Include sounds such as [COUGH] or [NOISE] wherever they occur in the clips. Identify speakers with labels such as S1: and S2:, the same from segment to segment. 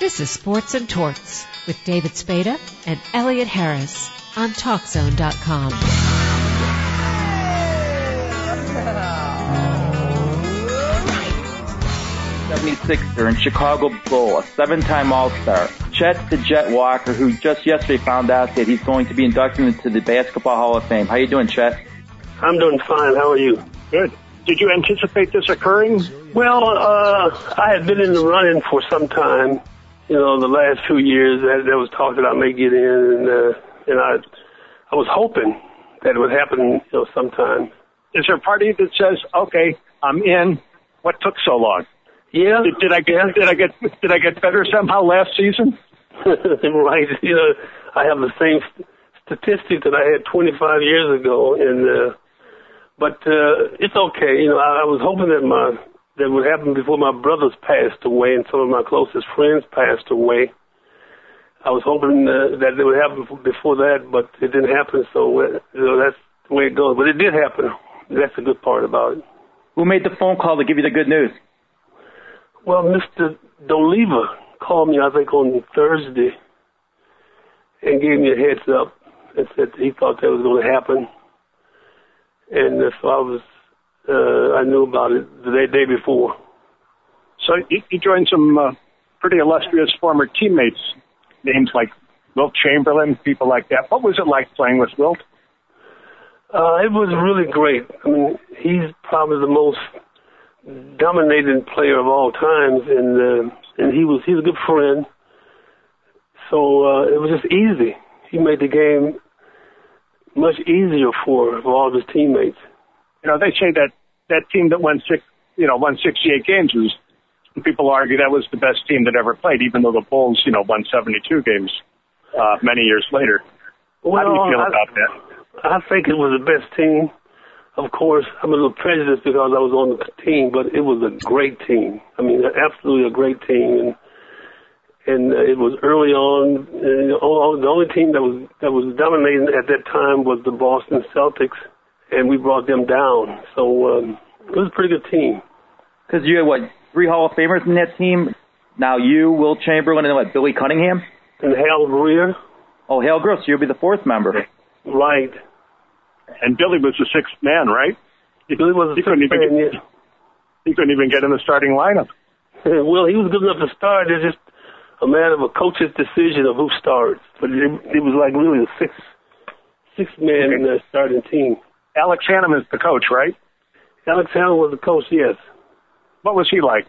S1: This is Sports and Torts with David Spada and Elliot Harris on TalkZone.com.
S2: 76er and Chicago Bull, a seven-time All-Star. Chet the Jet Walker, who just yesterday found out that he's going to be inducted into the Basketball Hall of Fame. How are you doing, Chet?
S3: I'm doing fine. How are you?
S4: Good. Did you anticipate this occurring?
S3: Well, uh, I had been in the running for some time. You know, the last two years that there was talk that I may get in, and uh, and I, I was hoping that it would happen. You know, sometime.
S4: Is there a party that says, "Okay, I'm in"? What took so long?
S3: Yeah.
S4: Did, did I get did I get did I get better somehow last season? [LAUGHS]
S3: right. You know, I have the same st- statistic that I had 25 years ago, and uh, but uh, it's okay. You know, I, I was hoping that my that would happen before my brothers passed away and some of my closest friends passed away. I was hoping uh, that it would happen before that, but it didn't happen. So uh, you know, that's the way it goes. But it did happen. That's the good part about it.
S2: Who made the phone call to give you the good news?
S3: Well, Mr. Doliva called me, I think, on Thursday and gave me a heads up and said he thought that was going to happen. And uh, so I was, uh, I knew about it the day, day before.
S4: So you, you joined some uh, pretty illustrious former teammates, names like Wilt Chamberlain, people like that. What was it like playing with Wilt?
S3: Uh, it was really great. I mean, he's probably the most dominating player of all times, and uh, and he was he's a good friend. So uh, it was just easy. He made the game much easier for, for all of his teammates.
S4: You know, they say that that team that won six, you know, won 68 games was. People argue that was the best team that ever played, even though the Bulls, you know, won 72 games uh, many years later.
S3: Well,
S4: How do you feel
S3: I,
S4: about that?
S3: I think it was the best team. Of course, I'm a little prejudiced because I was on the team, but it was a great team. I mean, absolutely a great team, and and it was early on. And the only team that was that was dominating at that time was the Boston Celtics, and we brought them down. So um, it was a pretty good team.
S2: Because you had what three Hall of Famers in that team. Now you, Wilt Chamberlain, and what Billy Cunningham.
S3: And Hal Greer.
S2: Oh, Hal Greer, so you'll be the fourth member.
S3: Right.
S4: And Billy was the sixth man, right?
S3: Billy was the
S4: he couldn't
S3: sixth
S4: even
S3: man.
S4: get,
S3: Yeah.
S4: he couldn't even get in the starting lineup.
S3: well, he was good enough to start. It's just a matter of a coach's decision of who starts. But it, it was like really the sixth six man uh, starting team.
S4: Alex Hannum is the coach, right?
S3: Alex Hannum was the coach. Yes,
S4: What was he like?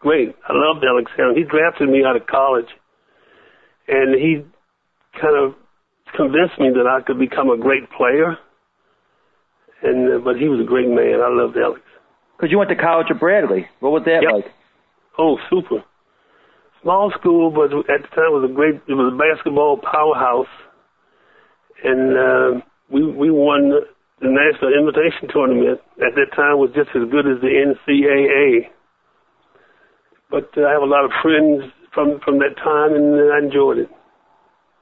S3: great. I loved Alex Hannum. He drafted me out of college, and he kind of convinced me that I could become a great player. And uh, but he was a great man. I loved Alex.
S2: Because you went to college at Bradley. What was that
S3: Yep.
S2: like?
S3: Oh, super. Small school, but at the time it was a great. It was a basketball powerhouse, and uh, we we won the national invitation tournament. At that time, was just as good as the NCAA. But uh, I have a lot of friends from from that time, and I enjoyed it.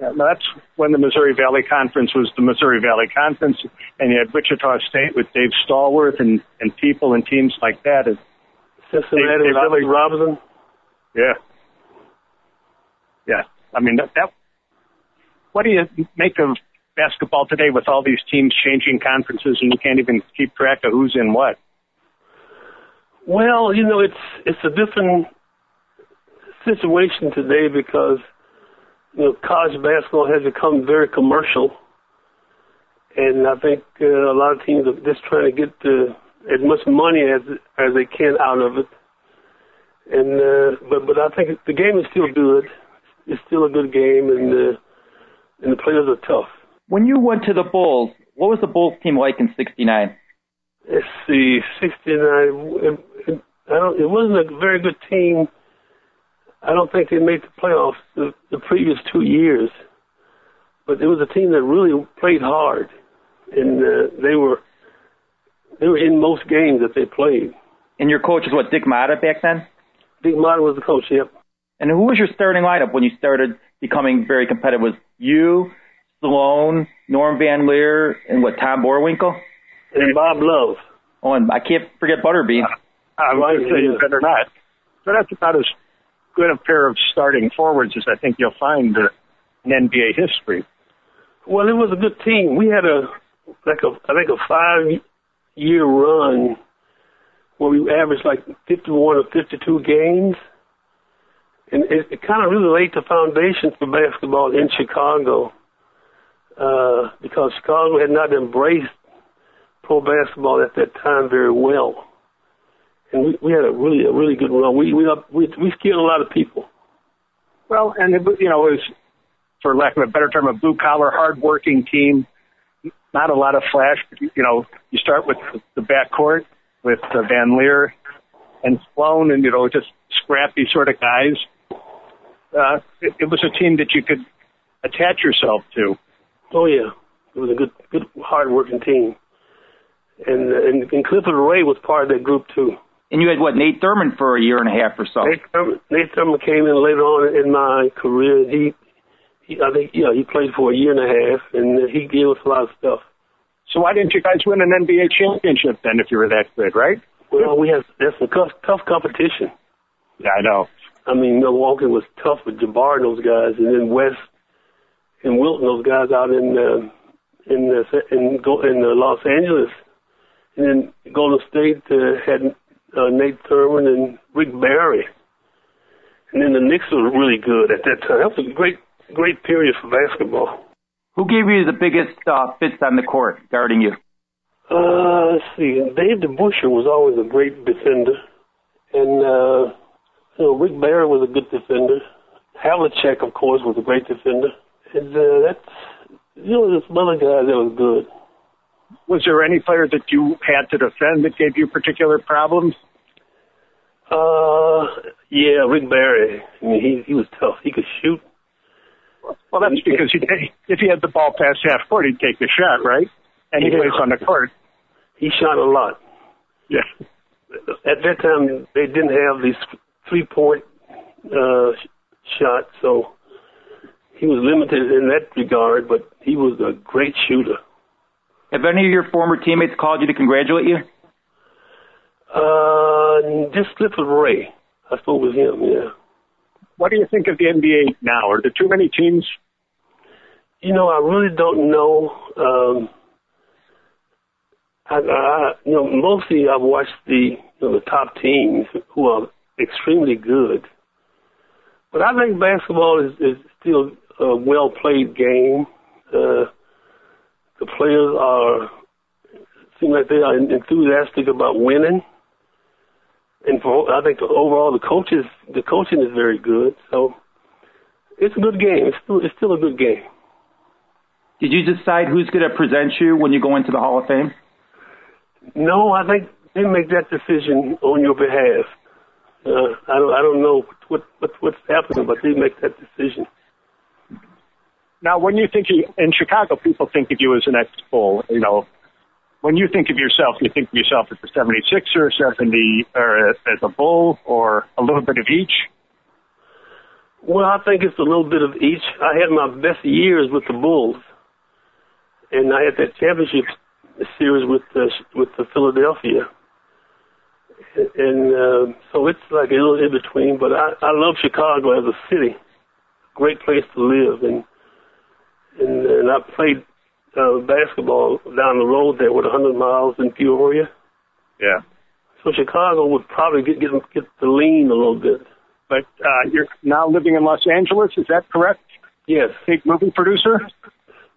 S4: Yeah, that's when the Missouri Valley Conference was the Missouri Valley Conference, and you had Wichita State with Dave Stallworth and and people and teams like that. And
S3: Cincinnati,
S4: They- they really-
S3: Robinson.
S4: yeah, yeah. I mean that, that. What do you make of basketball today with all these teams changing conferences and you can't even keep track of who's in what?
S3: Well, you know, it's it's a different situation today because you know college basketball has become very commercial, and I think uh, a lot of teams are just trying to get uh, as much money as as they can out of it. And uh, but but I think the game is still good. It's still a good game, and uh, and the players are tough.
S2: When you went to the Bulls, what was the Bulls team like in '69?
S3: Let's see, 69. It, it, I don't. It wasn't a very good team. I don't think they made the playoffs the, the previous two years, but it was a team that really played hard, and uh, they were they were in most games that they played.
S2: And your coach was what Dick Motta back then.
S3: Dick Motta was the coach. Yep.
S2: And who was your starting lineup when you started becoming very competitive? Was you, Sloan, Norm Van Lier, and what Tom Boerwinkle?
S3: And Bob Love.
S2: Oh, and I can't forget Butterbean.
S4: I was
S3: Right,
S4: going say you better not. So that's about as good a pair of starting forwards as I think you'll find in NBA history.
S3: Well, it was a good team. We had a like a I think a five year run where we averaged like 51 or 52 games. And it, it kind of really laid the foundation for basketball in Chicago uh, because Chicago had not embraced pro basketball at that time very well. And we, we had a really a really good run. We we we we skilled a lot of people.
S4: Well, and it, you know, it was for lack of a better term, a blue collar, hard working team. Not a lot of flash, but you know, you start with the backcourt with uh, Van Lier and Sloan, and you know, just scrappy sort of guys. Uh, it, it was a team that you could attach yourself to.
S3: Oh yeah, it was a good, good, hard-working team, and and, and Clifford Ray was part of that group too.
S2: And you had what Nate Thurmond for a year and a half or so.
S3: Nate Thurmond, Nate Thurmond came in later on in my career. He, he, I think, yeah, he played for a year and a half, and he gave us a lot of stuff.
S4: So why didn't you guys win an NBA championship then if you were that good, right?
S3: Well, we had that's some tough, tough competition.
S4: Yeah, I know.
S3: I mean, Milwaukee was tough with Jabbar and those guys, and then West and Wilton, those guys out in uh, in uh, in in uh, Los Angeles, and then Golden State uh, had uh, Nate Thurmond and Rick Barry, and then the Knicks were really good at that time. That was a great great period for basketball.
S2: Who gave you the biggest uh, fits on the court guarding you?
S3: Uh, let's see. Dave DeBusschere was always a great defender, and uh, you know Rick Barry was a good defender. Havlicek, of course, was a great defender, and uh, that's you know some other guys that was good.
S4: Was there any player that you had to defend that gave you particular problems?
S3: Uh, yeah, Rick Barry. I mean, he he was tough. He could shoot.
S4: Well, that's because he, if he had the ball past half court, he'd take the shot, right? Any
S3: Yeah.
S4: place on the court.
S3: He shot a lot.
S4: Yeah.
S3: At that time, they didn't have these three point uh, shots, so he was limited in that regard. But he was a great shooter.
S2: Have any of your former teammates called you to congratulate you?
S3: Uh, just Clifford Ray. I spoke with him. Yeah.
S4: What do you think of the NBA now? Are there too many teams?
S3: You know, I really don't know. Um, I, I, you know, mostly I've watched the you know, the top teams who are extremely good. But I think basketball is, is still a well played game. Uh, the players are seem like they are enthusiastic about winning, and for I think the, overall the coaches the coaching is very good. So it's a good game. It's still it's still a good game.
S2: Did you decide who's going to present you when you go into the Hall of Fame?
S3: No, I think they make that decision on your behalf. Uh, I don't, I don't know what, what what's happening, but they make that decision.
S4: Now, when you think you, in Chicago, people think of you as an ex-bull. You know, when you think of yourself, you think of yourself as a 76er, 70, or as a bull, or a little bit of each.
S3: Well, I think it's a little bit of each. I had my best years with the Bulls, and I had that championship series with the, with the Philadelphia, and uh, so it's like a little in between. But I, I love Chicago as a city, great place to live, and and, and I played uh, basketball down the road there with 100 miles in Peoria.
S4: Yeah.
S3: So Chicago would probably get get get the lean a little bit.
S4: But uh, you're now living in Los Angeles, is that correct?
S3: Yes,
S4: Big movie producer?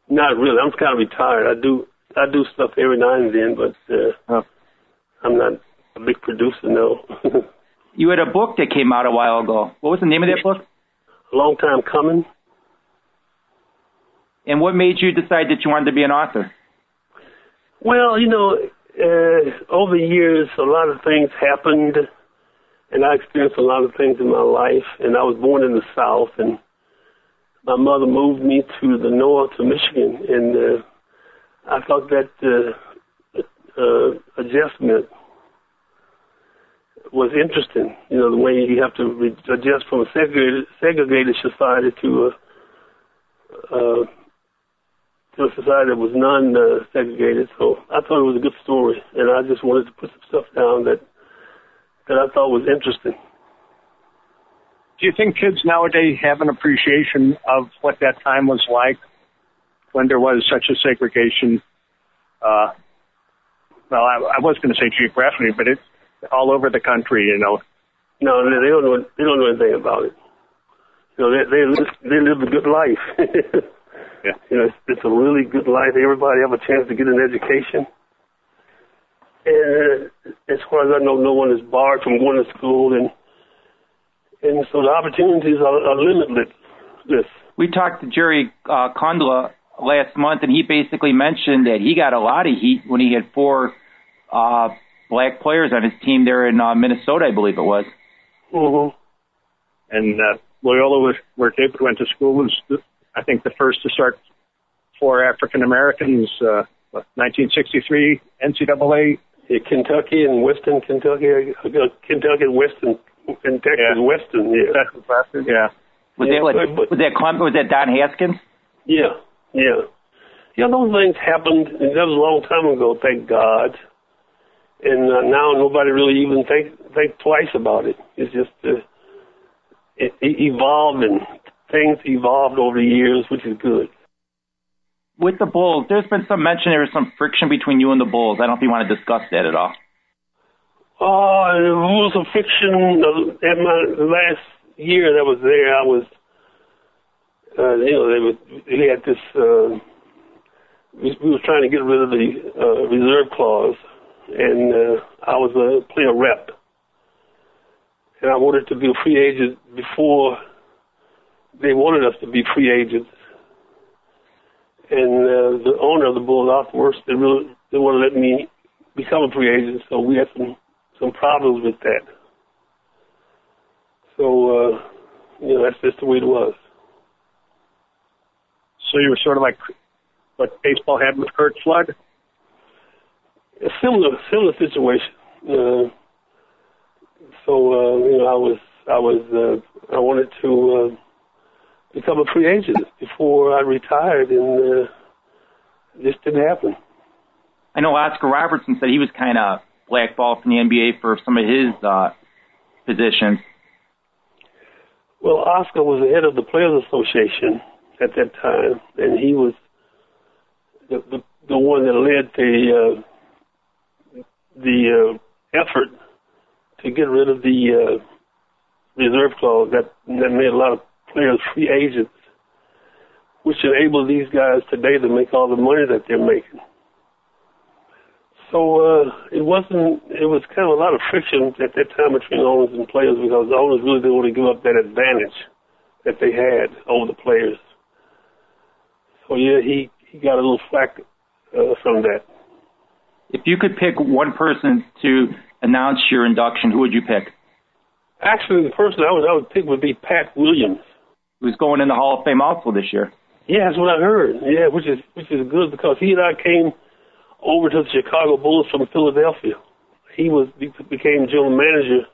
S3: not really. I'm kind of retired. I do I do stuff every now and then, but uh,
S4: Oh.
S3: I'm not a big producer. No, [LAUGHS]
S2: You had a book that came out a while ago. What was the name of that book?
S3: a long time coming.
S2: And what made you decide that you wanted to be an author?
S3: Well, you know, uh, over the years, a lot of things happened, and I experienced a lot of things in my life. And I was born in the South, and my mother moved me to the north, to Michigan, and uh, I thought that uh, uh, adjustment was interesting. You know, the way you have to re- adjust from a segregated, segregated society to a uh, to a society that was non-segregated. So I thought it was a good story, and I just wanted to put some stuff down that that I thought was interesting.
S4: Do you think kids nowadays have an appreciation of what that time was like when there was such a segregation? Uh, well, I, I was going to say geographically, but it's all over the country, you know.
S3: No, they don't know. They don't know anything about it. You know, they they live, they live a good life. [LAUGHS]
S4: Yeah.
S3: You know, it's, it's a really good life. Everybody have a chance to get an education. And as far as I know, no one is barred from going to school, and and so the opportunities are, are limitless.
S2: We talked to Jerry uh, Kundla last month, and he basically mentioned that he got a lot of heat when he had four uh, black players on his team there in uh, Minnesota, I believe it was.
S3: Mm-hmm.
S4: And uh, Loyola, was, where David went to school, was I think the first to start for African Americans. Uh, what, 1963 NCAA.
S3: Yeah, Kentucky and Western Kentucky, uh, Kentucky and Western and Texas
S4: Yeah.
S3: Western. Yeah.
S4: Yeah.
S2: Was
S3: Yeah,
S2: that like,
S3: but- but-
S2: was that Clem, was that Don Haskins?
S3: Yeah, yeah. Yeah, those things happened, and that was a long time ago, thank God. And uh, now nobody really even think think twice about it. It's just uh, it, it evolved, and things evolved over the years, which is good.
S2: With the Bulls, there's been some mention there was some friction between you and the Bulls. I don't know if you want to discuss that at all.
S3: Oh, the rules of fiction. uh, At my last year that was there, I was, uh, you know, they was they had this. Uh, we, we were trying to get rid of the uh, reserve clause, and uh, I was a player rep, and I wanted to be a free agent before they wanted us to be free agents. And uh, the owner of the Bulls afterwards, they really didn't want to let me become a free agent, so we had some some problems with that. So, uh, you know, that's just the way it was.
S4: So you were sort of like what baseball had with Curt Flood.
S3: A similar, similar situation. Uh, so, uh, you know, I was, I was, uh, I wanted to uh, become a free agent [LAUGHS] before I retired, and uh, this didn't happen.
S2: I know Oscar Robertson said he was kind of blackballed from the NBA for some of his uh, positions.
S3: Well, Oscar was the head of the Players Association at that time, and he was the the, the one that led the uh, the uh, effort to get rid of the uh, reserve clause that that made a lot of players free agents, which enabled these guys today to make all the money that they're making. So uh, it wasn't. It was kind of a lot of friction at that time between owners and players because the owners really didn't want to give up that advantage that they had over the players. So yeah, he he got a little flack uh, from that.
S2: If you could pick one person to announce your induction, who would you pick?
S3: Actually, the person I would I would pick would be Pat Williams.
S2: Who's going in the Hall of Fame also this year?
S3: Yeah, that's what I heard. Yeah, which is which is good because he and I came over to the Chicago Bulls from Philadelphia. He was be- became general manager,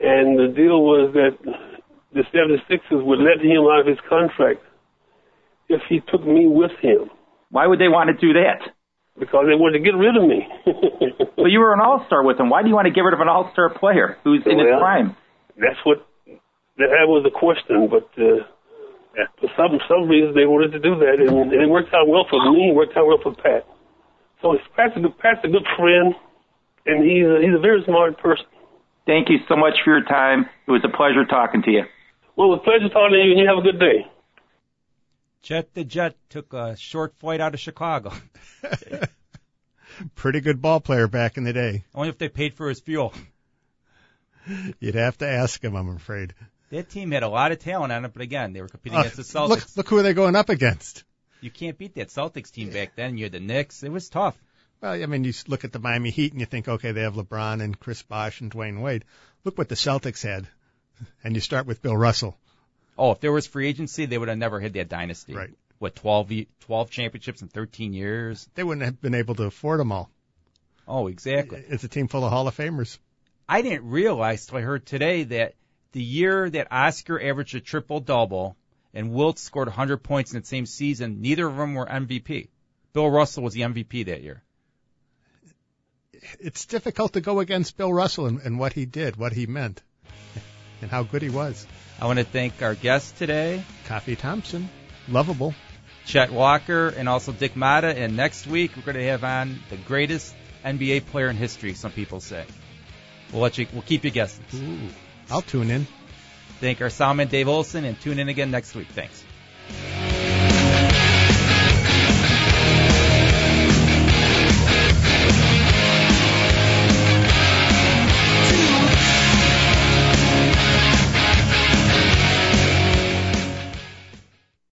S3: and the deal was that the 76ers would let him out of his contract if he took me with him
S2: Why would they want to do that?
S3: because they wanted to get rid of me. [LAUGHS]
S2: Well, you were an All-Star with them. Why do you want to get rid of an All-Star player who's in his prime?
S3: that's what that was the question, but uh, for some some reason they wanted to do that, and, and it worked out well for me. It worked out well for Pat. So Pat's a good, Pat's a good friend, and he's a, he's a very smart person.
S2: Thank you so much for your time. It was a pleasure talking to you.
S3: Well, it was a pleasure talking to you, and you have a good day.
S5: Jet the Jet took a short flight out of Chicago. [LAUGHS]
S6: Pretty good ball player back in the day.
S5: Only if they paid for his fuel.
S6: You'd have to ask him, I'm afraid.
S5: That team had a lot of talent on it, but again, they were competing against the
S6: Uh,
S5: Celtics.
S6: look, look who they're going up against.
S5: You can't beat that Celtics team back then. You had the Knicks. It was tough.
S6: Well, I mean, you s- look at the Miami Heat and you think, okay, they have LeBron and Chris Bosh and Dwyane Wade. Look what the Celtics had. And you start with Bill Russell.
S5: Oh, if there was free agency, they would have never had that dynasty.
S6: Right.
S5: What, 12, ye- 12 championships in 13 years?
S6: They wouldn't have been able to afford them all.
S5: Oh, exactly.
S6: It's a team full of Hall of Famers.
S5: I didn't realize till I heard today that the year that Oscar averaged a triple double and Wilt scored 100 points in the same season, neither of them were MVP. Bill Russell was the MVP that year.
S6: It's difficult to go against Bill Russell and, and what he did, what he meant, [LAUGHS] and how good he was.
S2: I want to thank our guests today
S6: Coffee Thompson, lovable,
S2: Chet Walker, and also Dick Motta. And next week, we're going to have on the greatest NBA player in history, some people say. We'll let you, we'll keep you guessing.
S6: Ooh. I'll tune in.
S2: Thank our soundman Dave Olson and tune in again next week. Thanks.